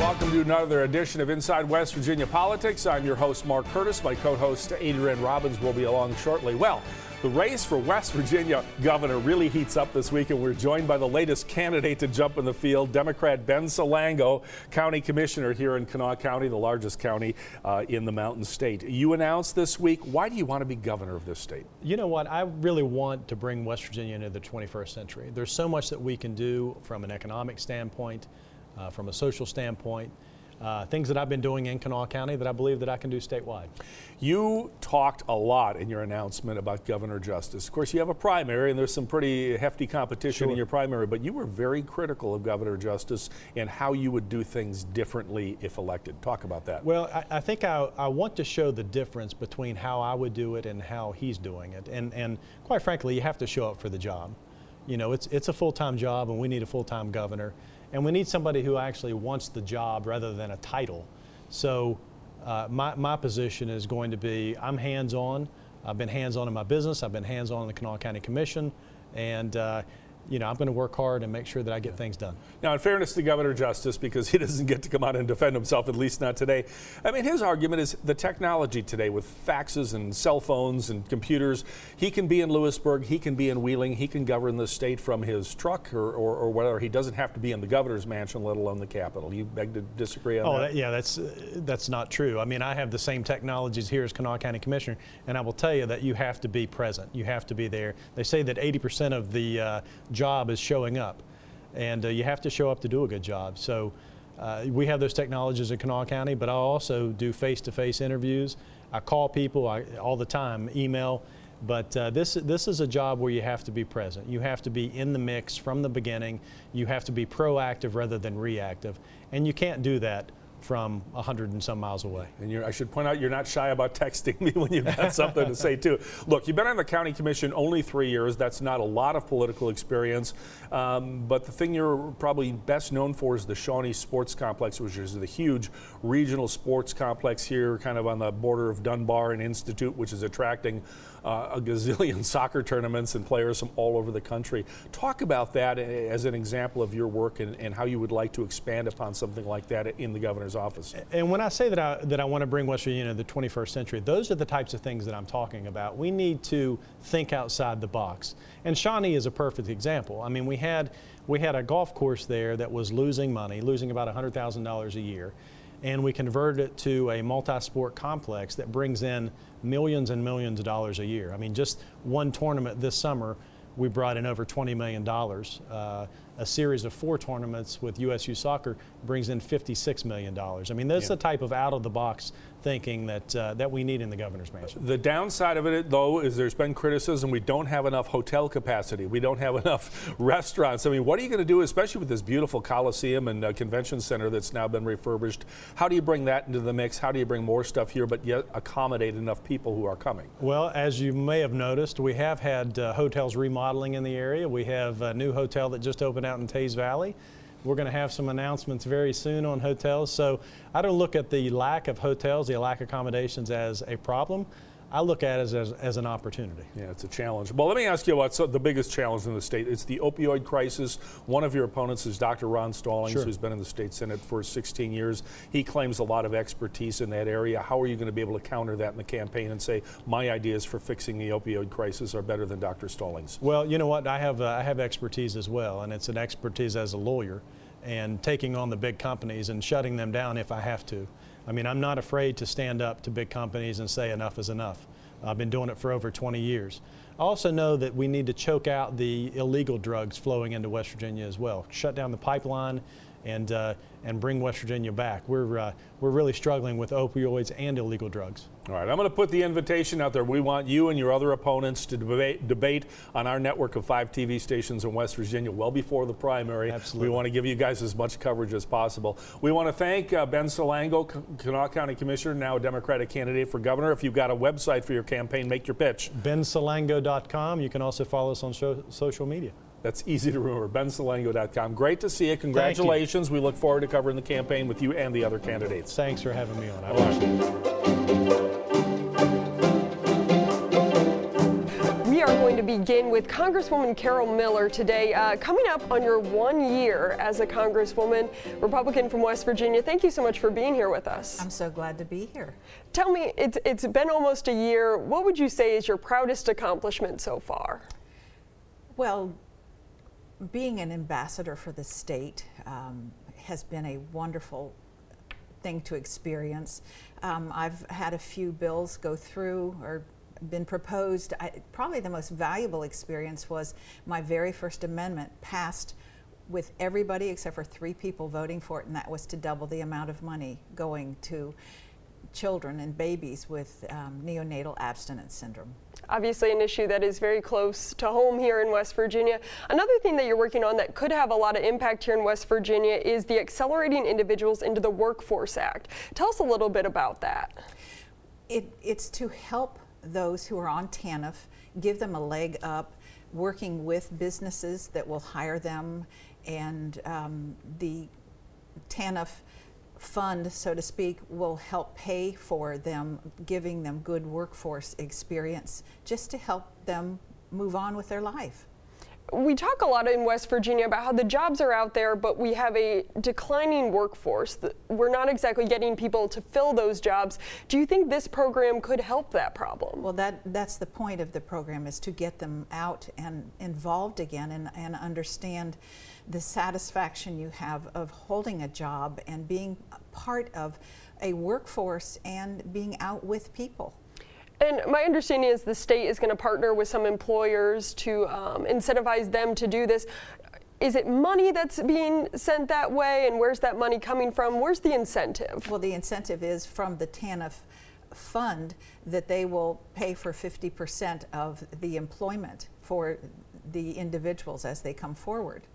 Welcome to another edition of Inside West Virginia Politics. I'm your host, Mark Curtis. My co host, Adrienne Robbins, will be along shortly. Well, the race for West Virginia governor really heats up this week, and we're joined by the latest candidate to jump in the field, Democrat Ben Salango, county commissioner here in Kanawha County, the largest county uh, in the Mountain State. You announced this week, why do you want to be governor of this state? You know what? I really want to bring West Virginia into the 21st century. There's so much that we can do from an economic standpoint, uh, from a social standpoint uh, things that I've been doing in Kanawha County that I believe that I can do statewide. You talked a lot in your announcement about Governor Justice. Of course, you have a primary, and there's some pretty hefty competition sure. in your primary, but you were very critical of Governor Justice and how you would do things differently if elected. Talk about that. Well, I, I think I, I want to show the difference between how I would do it and how he's doing it. And, and quite frankly, you have to show up for the job. You know, it's, it's a full time job, and we need a full time governor. And we need somebody who actually wants the job rather than a title. So uh, my, my position is going to be I'm hands on. I've been hands on in my business, I've been hands on in the Kanawha County Commission, and uh, you know, I'm going to work hard and make sure that I get things done. Now, in fairness to Governor Justice, because he doesn't get to come out and defend himself, at least not today, I mean, his argument is the technology today with faxes and cell phones and computers. He can be in Lewisburg, he can be in Wheeling, he can govern the state from his truck or, or, or whatever. He doesn't have to be in the governor's mansion, let alone the Capitol. You beg to disagree on oh, that? Oh, yeah, that's, uh, that's not true. I mean, I have the same technologies here as Kanawha County Commissioner, and I will tell you that you have to be present. You have to be there. They say that 80% of the uh, job is showing up. And uh, you have to show up to do a good job. So uh, we have those technologies in Kanawha County, but I also do face-to-face interviews. I call people I, all the time, email. But uh, this, this is a job where you have to be present. You have to be in the mix from the beginning. You have to be proactive rather than reactive. And you can't do that from 100 and some miles away. And I should point out you're not shy about texting me when you've got something to say, too. Look, you've been on the county commission only three years. That's not a lot of political experience. Um, but the thing you're probably best known for is the Shawnee Sports Complex, which is the huge regional sports complex here, kind of on the border of Dunbar and Institute, which is attracting uh, a gazillion soccer tournaments and players from all over the country. Talk about that as an example of your work and, and how you would like to expand upon something like that in the governor's office. And when I say that I, that I want to bring West Virginia to the 21st century, those are the types of things that I'm talking about. We need to think outside the box. And Shawnee is a perfect example. I mean, we had, we had a golf course there that was losing money, losing about $100,000 a year and we converted it to a multi-sport complex that brings in millions and millions of dollars a year. I mean, just one tournament this summer, we brought in over $20 million. Uh, a series of four tournaments with USU Soccer brings in $56 million. I mean, that's yeah. the type of out of the box thinking that, uh, that we need in the governor's mansion. The downside of it, though, is there's been criticism we don't have enough hotel capacity. We don't have enough restaurants. I mean, what are you going to do, especially with this beautiful Coliseum and uh, Convention Center that's now been refurbished? How do you bring that into the mix? How do you bring more stuff here, but yet accommodate enough people who are coming? Well, as you may have noticed, we have had uh, hotels remodeling in the area. We have a new hotel that just opened out in Teays Valley. We're going to have some announcements very soon on hotels. So I don't look at the lack of hotels, the lack of accommodations as a problem. I look at it as, as, as, an opportunity. Yeah, it's a challenge. Well, let me ask you what's the biggest challenge in the state. It's the opioid crisis. One of your opponents is Dr. Ron Stollings, sure. who's been in the state Senate for 16 years. He claims a lot of expertise in that area. How are you going to be able to counter that in the campaign and say, my ideas for fixing the opioid crisis are better than Dr. Stollings? Well, you know what? I have, uh, I have expertise as well, and it's an expertise as a lawyer and taking on the big companies and shutting them down if I have to. I mean, I'm not afraid to stand up to big companies and say enough is enough. I've been doing it for over 20 years. I also know that we need to choke out the illegal drugs flowing into West Virginia as well. Shut down the pipeline and, uh, and bring West Virginia back. We're, uh, we're really struggling with opioids and illegal drugs. All right, I'm going to put the invitation out there. We want you and your other opponents to debate, debate on our network of five TV stations in West Virginia well before the primary. Absolutely. We want to give you guys as much coverage as possible. We want to thank uh, Ben Salango, Kanawha County Commissioner, now a Democratic candidate for governor. If you've got a website for your campaign, make your pitch. BenSalango.com. You can also follow us on social media. That's easy to remember. BenSalango.com. Great to see you. Congratulations. You. We look forward to covering the campaign with you and the other candidates. Thanks for having me on. I appreciate it. We are going to begin with Congresswoman Carol Miller today, uh, coming up on your one year as a Congresswoman, Republican from West Virginia. Thank you so much for being here with us. I'm so glad to be here. Tell me, it's, it's been almost a year. What would you say is your proudest accomplishment so far? Well, being an ambassador for the state um, has been a wonderful thing to experience. Um, I've had a few bills go through or been proposed. I, probably the most valuable experience was my very first amendment passed with everybody except for three people voting for it, and that was to double the amount of money going to children and babies with um, neonatal abstinence syndrome. Obviously, an issue that is very close to home here in West Virginia. Another thing that you're working on that could have a lot of impact here in West Virginia is the Accelerating Individuals into the Workforce Act. Tell us a little bit about that. It, it's to help those who are on TANF, give them a leg up, working with businesses that will hire them, and um, the TANF fund, so to speak, will help pay for them, giving them good workforce experience just to help them move on with their life we talk a lot in West Virginia about how the jobs are out there, but we have a declining workforce. We're not exactly getting people to fill those jobs. Do you think this program could help that problem? Well, that, that's the point of the program is to get them out and involved again and, and understand the satisfaction you have of holding a job and being part of a workforce and being out with people. And my understanding is the state is going to partner with some employers to um, incentivize them to do this. Is it money that's being sent that way, and where's that money coming from? Where's the incentive? Well, the incentive is from the TANF fund that they will pay for 50% of the employment for the individuals as they come forward.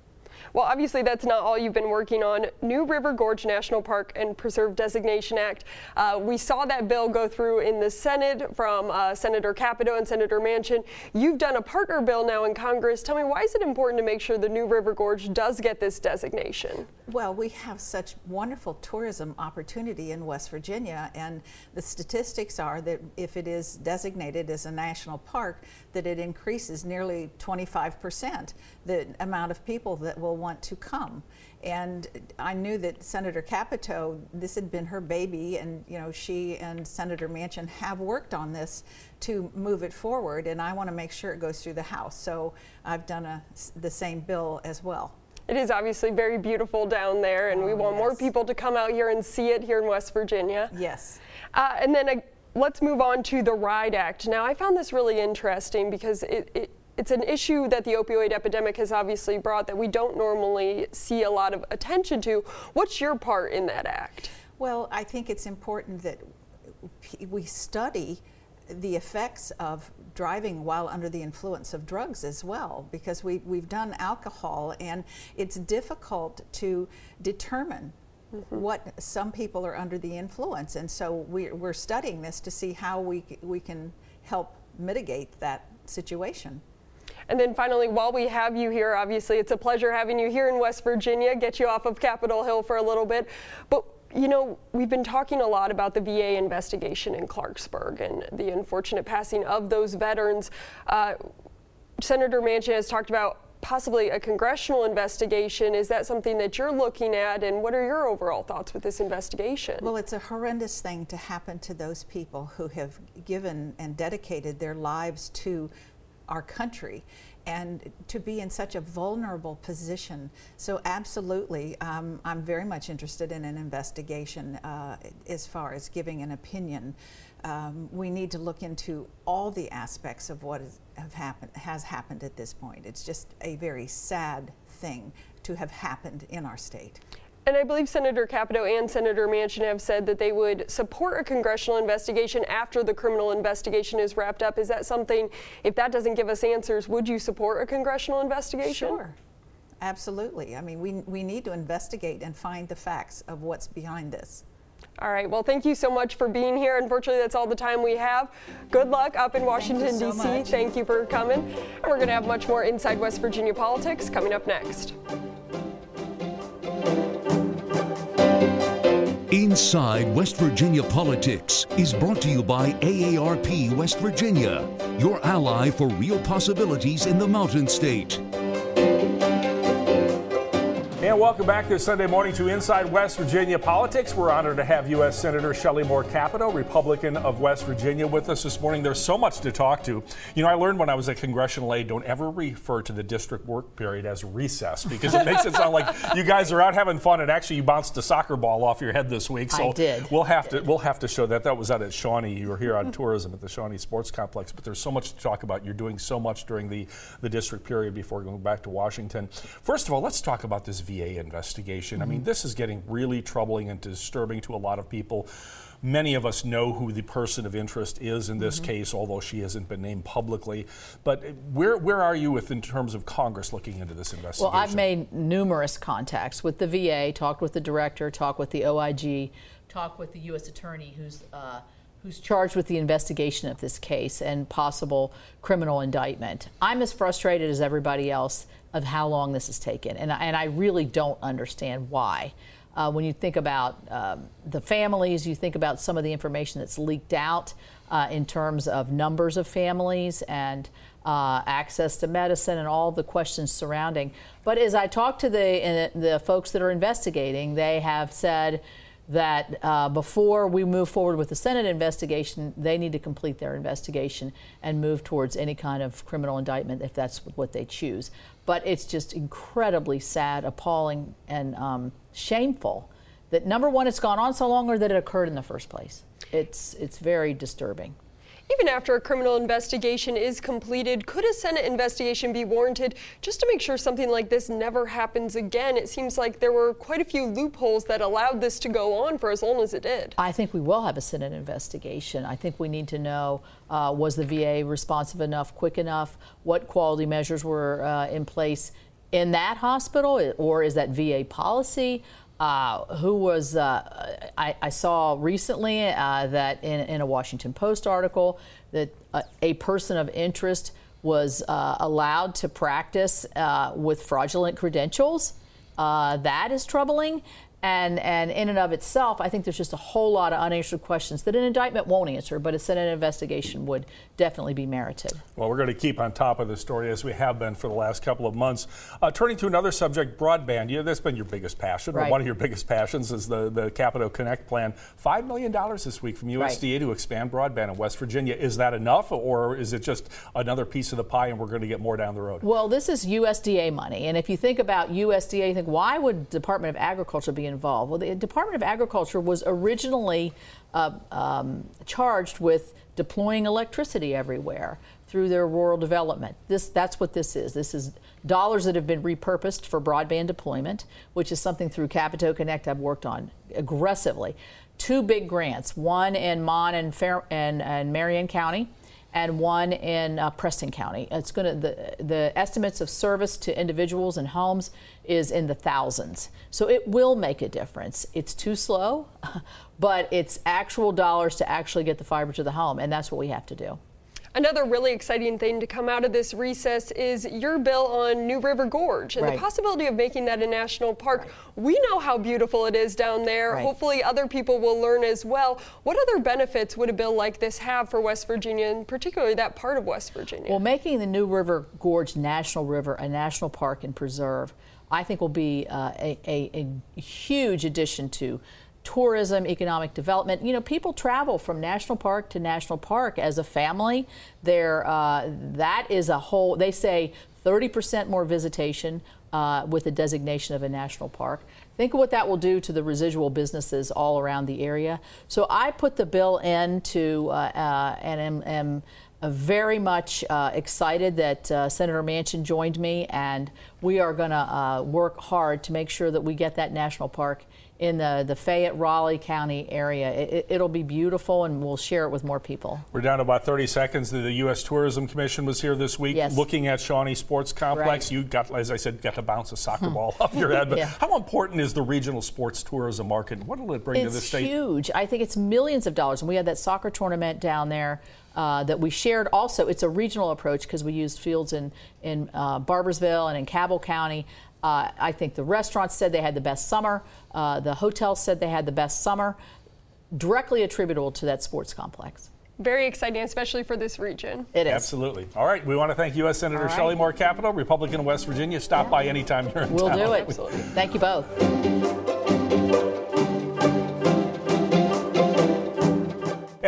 Well, obviously, that's not all you've been working on. New River Gorge National Park and Preserve Designation Act. Uh, we saw that bill go through in the Senate from uh, Senator Capito and Senator Manchin. You've done a partner bill now in Congress. Tell me, why is it important to make sure the New River Gorge does get this designation? Well, we have such wonderful tourism opportunity in West Virginia, and the statistics are that if it is designated as a national park, that it increases nearly 25 percent the amount of people that will want to come. And I knew that Senator Capito, this had been her baby, and you know she and Senator Manchin have worked on this to move it forward, and I want to make sure it goes through the House. So I've done a, the same bill as well. It is obviously very beautiful down there, and oh, we want yes. more people to come out here and see it here in West Virginia. Yes. Uh, and then uh, let's move on to the RIDE Act. Now, I found this really interesting because it, it it's an issue that the opioid epidemic has obviously brought that we don't normally see a lot of attention to. What's your part in that act? Well, I think it's important that we study the effects of driving while under the influence of drugs as well, because we, we've done alcohol and it's difficult to determine mm-hmm. what some people are under the influence. And so we're, we're studying this to see how we, we can help mitigate that situation. And then finally, while we have you here, obviously it's a pleasure having you here in West Virginia, get you off of Capitol Hill for a little bit. But you know, we've been talking a lot about the VA investigation in Clarksburg and the unfortunate passing of those veterans. Uh, Senator Manchin has talked about possibly a congressional investigation. Is that something that you're looking at, and what are your overall thoughts with this investigation? Well, it's a horrendous thing to happen to those people who have given and dedicated their lives to our country and to be in such a vulnerable position. So, absolutely, um, I'm very much interested in an investigation uh, as far as giving an opinion. Um, we need to look into all the aspects of what is, have has happened at this point. It's just a very sad thing to have happened in our state. And I believe Senator Capito and Senator Manchin have said that they would support a congressional investigation after the criminal investigation is wrapped up. Is that something, if that doesn't give us answers, would you support a congressional investigation? Sure. Absolutely. I mean, we, we need to investigate and find the facts of what's behind this. All right. Well, thank you so much for being here. Unfortunately, that's all the time we have. Good luck up in Washington, D.C. So thank you for coming. And we're going to have much more Inside West Virginia politics coming up next. Inside West Virginia Politics is brought to you by AARP West Virginia, your ally for real possibilities in the Mountain State. And welcome back this Sunday morning to Inside West Virginia Politics. We're honored to have U.S. Senator Shelley Moore Capito, Republican of West Virginia, with us this morning. There's so much to talk to. You know, I learned when I was a congressional aide, don't ever refer to the district work period as recess because it makes it sound like you guys are out having fun and actually you bounced a soccer ball off your head this week. So I did. we'll have to we'll have to show that. That was out at Shawnee. You were here on tourism at the Shawnee Sports Complex. But there's so much to talk about. You're doing so much during the, the district period before going back to Washington. First of all, let's talk about this VA investigation. I mean, mm-hmm. this is getting really troubling and disturbing to a lot of people. Many of us know who the person of interest is in this mm-hmm. case, although she hasn't been named publicly. But eh, where where are you with in terms of Congress looking into this investigation? Well, I've made numerous contacts with the VA, talked with the director, talked with the OIG, talked with the U.S. attorney who's uh, who's charged with the investigation of this case and possible criminal indictment. I'm as frustrated as everybody else of how long this has taken, and, I- and I really don't understand why. Uh, when you think about um, the families, you think about some of the information that's leaked out uh, in terms of numbers of families and uh, access to medicine and all the questions surrounding. But as I talk to the, uh, the folks that are investigating, they have said that uh, before we move forward with the Senate investigation, they need to complete their investigation and move towards any kind of criminal indictment if that's what they choose. But it's just incredibly sad, appalling, and um, shameful that number one, it's gone on so long, or that it occurred in the first place. It's it's very disturbing. Even after a criminal investigation is completed, could a Senate investigation be warranted just to make sure something like this never happens again? It seems like there were quite a few loopholes that allowed this to go on for as long as it did. I think we will have a Senate investigation. I think we need to know uh, was the VA responsive enough, quick enough, what quality measures were uh, in place in that hospital, or is that VA policy? Uh, who was, uh, I, I saw recently uh, that in, in a Washington Post article that uh, a person of interest was uh, allowed to practice uh, with fraudulent credentials. That is troubling. And, and in and of itself, I think there's just a whole lot of unanswered questions that an indictment won't answer, but a Senate investigation would definitely be merited. Well, we're going to keep on top of this story as we have been for the last couple of months. Uh, turning to another subject, broadband. Yeah, that's been your biggest passion, or one of your biggest passions is the, the Capito Connect plan. $5 million this week from USDA to expand broadband in West Virginia. Is that enough, or is it just another piece of the pie and we're going to get more down the road? Well, this is USDA money, and if you think about USDA, you think why would Department of Agriculture be involved? Well, the Department of Agriculture was originally uh, um, charged with deploying electricity everywhere through their rural development. This that's what this is. This is dollars that have been repurposed for broadband deployment, which is something through Capito Connect I've worked on aggressively. Two big grants, one in Mon and, Fair, and, and Marion County and one in uh, Preston County. It's going to the the estimates of service to individuals and homes is in the thousands. So it will make a difference. It's too slow, but it's actual dollars to actually get the fiber to the home, and that's what we have to do. Another really exciting thing to come out of this recess is your bill on New River Gorge and Right. the possibility of making that a national park. We know how beautiful it is down there. Right. Hopefully, other people will learn as well. What other benefits would a bill like this have for West Virginia, and particularly that part of West Virginia? Well, making the New River Gorge National River a national park and preserve, I think will be uh, a, a, a huge addition to tourism, economic development. You know, people travel from national park to national park as a family. There, uh, that is a whole. They say 30% more visitation uh, with the designation of a national park. Think of what that will do to the residual businesses all around the area. So I put the bill in to uh, uh, and am, am uh, very much uh, excited that uh, Senator Manchin joined me, and we are going to uh, work hard to make sure that we get that national park in the, the Fayette Raleigh County area. It, it, will be beautiful, and we'll share it with more people. We're down to about 30 seconds. The U.S. Tourism Commission was here this week Yes. looking at Shawnee Sports Complex. Right. You got, as I said, got to bounce a soccer ball off your head. But Yeah. how important is the regional sports tourism market? What will it bring to the state? It's huge. I think it's millions of dollars. And we had that soccer tournament down there uh, that we shared. Also, it's a regional approach because we used fields in in uh, Barboursville and in Cabell County. Uh, I think the restaurants said they had the best summer. Uh, the hotels said they had the best summer, directly attributable to that sports complex. Very exciting, especially for this region. It is. Absolutely. All right. We want to thank U.S. Senator All right. Shelley Moore Capito, Republican of West Virginia. Stop by anytime you're in We'll town. do it. Absolutely. Thank you both.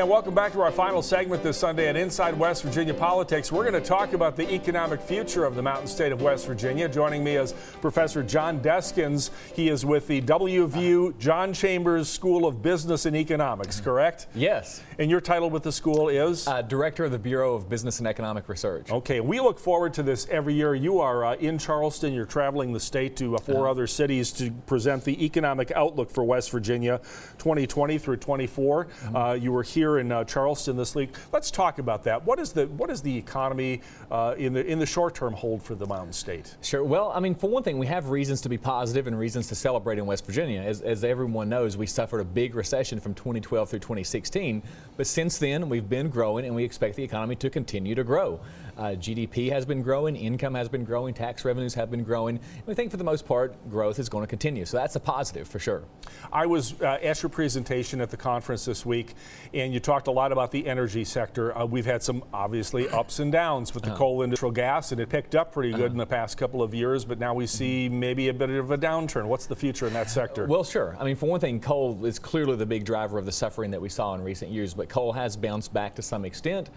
And welcome back to our final segment this Sunday at Inside West Virginia Politics. We're going to talk about the economic future of the mountain state of West Virginia. Joining me is Professor John Deskins. He is with the WVU John Chambers School of Business and Economics, correct? Yes, And your title with the school is? uh, Director of the Bureau of Business and Economic Research. Okay, we look forward to this every year. You are uh, in Charleston, you're traveling the state to uh, 4 other cities to present the economic outlook for West Virginia 2020 through 24. Uh, you were here in uh, Charleston this week. Let's talk about that. What is the what is the economy uh, in the in the short term hold for the Mountain State? Sure. Well, I mean, for one thing, we have reasons to be positive and reasons to celebrate in West Virginia. As, as everyone knows, we suffered a big recession from 2012 through 2016, but since then we've been growing and we expect the economy to continue to grow. Uh, GDP has been growing, income has been growing, tax revenues have been growing. And we think for the most part, growth is going to continue. So that's a positive for sure. I was uh, at your presentation at the conference this week, and you talked a lot about the energy sector. Uh, we've had some obviously ups and downs with the uh-huh. coal and natural gas, and it picked up pretty good uh-huh. in the past couple of years. But now we mm-hmm. see maybe a bit of a downturn. What's the future in that sector? Well, sure. I mean, for one thing, coal is clearly the big driver of the suffering that we saw in recent years, but coal has bounced back to some extent.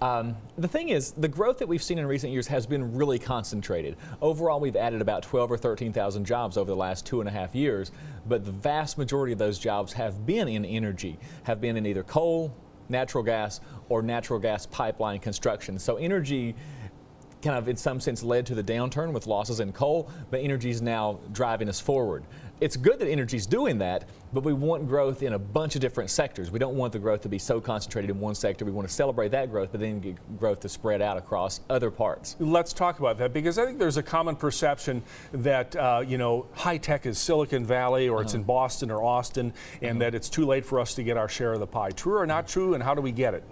Um, the thing is, the growth that we've seen in recent years has been really concentrated. Overall, we've added about 12 or 13,000 jobs over the last two and a half years, but the vast majority of those jobs have been in energy, have been in either coal, natural gas, or natural gas pipeline construction. So energy kind of in some sense led to the downturn with losses in coal, but energy is now driving us forward. It's good that energy's doing that, but we want growth in a bunch of different sectors. We don't want the growth to be so concentrated in one sector. We want to celebrate that growth, but then get growth to spread out across other parts. Let's talk about that because I think there's a common perception that uh, you know high tech is Silicon Valley or it's in Boston or Austin, and that it's too late for us to get our share of the pie. True or not true, and how do we get it?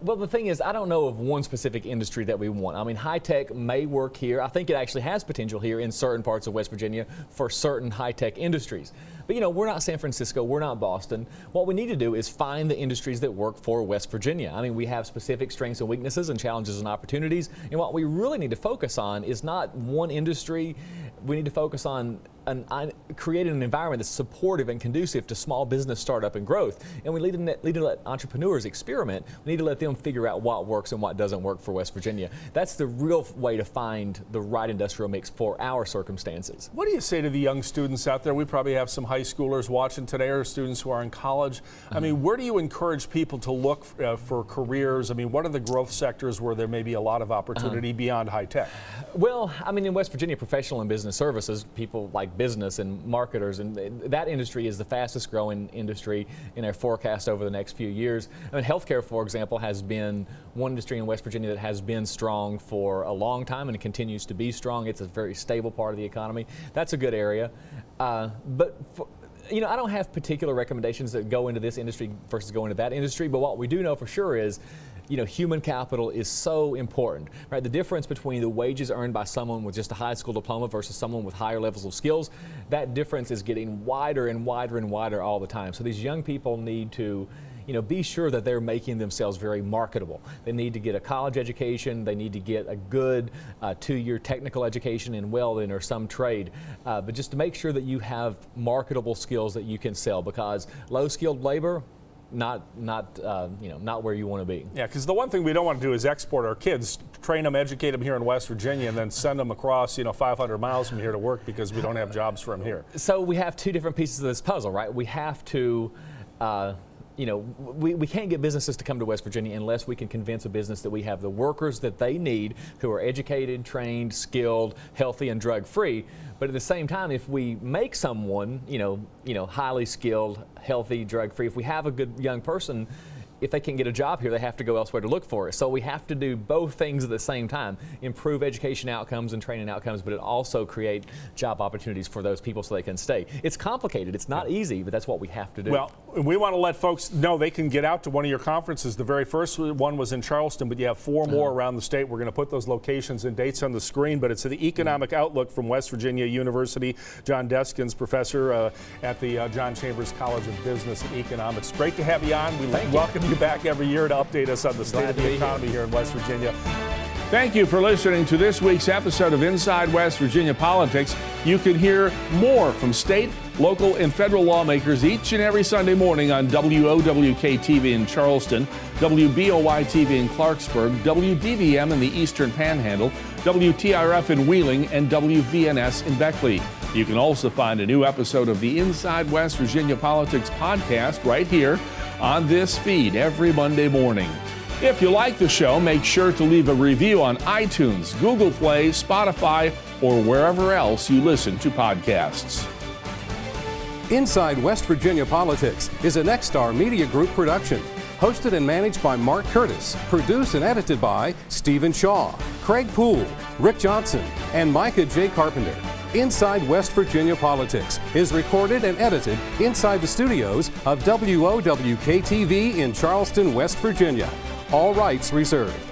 Well, the thing is, I don't know of one specific industry that we want. I mean, high tech may work here. I think it actually has potential here in certain parts of West Virginia for certain high tech industries. But you know, we're not San Francisco, we're not Boston. What we need to do is find the industries that work for West Virginia. I mean, we have specific strengths and weaknesses and challenges and opportunities. And what we really need to focus on is not one industry. We need to focus on an, on creating an environment that's supportive and conducive to small business startup and growth. And we need to, need to let entrepreneurs experiment. We need to let them figure out what works and what doesn't work for West Virginia. That's the real way to find the right industrial mix for our circumstances. What do you say to the young students out there? We probably have some high schoolers watching today or students who are in college. I mean, where do you encourage people to look uh, for careers? I mean, what are the growth sectors where there may be a lot of opportunity beyond high tech? Well, I mean, in West Virginia, professional and business services, people like business and marketers, and that industry is the fastest growing industry in our forecast over the next few years. I mean, healthcare, for example, has been one industry in West Virginia that has been strong for a long time and continues to be strong. It's a very stable part of the economy. That's a good area. Uh, but for, you know, I don't have particular recommendations that go into this industry versus go into that industry, but what we do know for sure is you know, human capital is so important, right? The difference between the wages earned by someone with just a high school diploma versus someone with higher levels of skills, that difference is getting wider and wider and wider all the time. So these young people need to, you know, be sure that they're making themselves very marketable. They need to get a college education. They need to get a good uh, two-year technical education in welding or some trade. Uh, but just to make sure that you have marketable skills that you can sell because low-skilled labor, not not uh, you know not where you want to be. Yeah, because the one thing we don't want to do is export our kids, train them, educate them here in West Virginia, and then send them across, you know, 500 miles from here to work because we don't have jobs for them here. So we have two different pieces of this puzzle, right? We have to. Uh, you know, we, we can't get businesses to come to West Virginia unless we can convince a business that we have the workers that they need who are educated, trained, skilled, healthy, and drug free. But at the same time, if we make someone, you know, you know, highly skilled, healthy, drug free, if we have a good young person, if they can't get a job here, they have to go elsewhere to look for it. So we have to do both things at the same time improve education outcomes and training outcomes, but it also create job opportunities for those people so they can stay. It's complicated, it's not easy, but that's what we have to do. Well, we want to let folks know they can get out to one of your conferences. The very first one was in Charleston, but you have four more Uh-huh. around the state. We're going to put those locations and dates on the screen, but it's the Economic Outlook from West Virginia University. John Deskins, professor uh, at the uh, John Chambers College of Business and Economics. Great to have you on. We Thank welcome you back every year to update us on the state Glad of the be here. economy here in West Virginia. Thank you for listening to this week's episode of Inside West Virginia Politics. You can hear more from state, local, and federal lawmakers each and every Sunday morning on WOWK TV in Charleston, WBOY TV in Clarksburg, WDVM in the Eastern Panhandle, WTRF in Wheeling, and WVNS in Beckley. You can also find a new episode of the Inside West Virginia Politics podcast right here on this feed every Monday morning. If you like the show, make sure to leave a review on iTunes, Google Play, Spotify, or wherever else you listen to podcasts. Inside West Virginia Politics is a Nexstar Media Group production. Hosted and managed by Mark Curtis. Produced and edited by Stephen Shaw, Craig Poole, Rick Johnson, and Micah J. Carpenter. Inside West Virginia Politics is recorded and edited inside the studios of WOWK TV in Charleston, West Virginia. All rights reserved.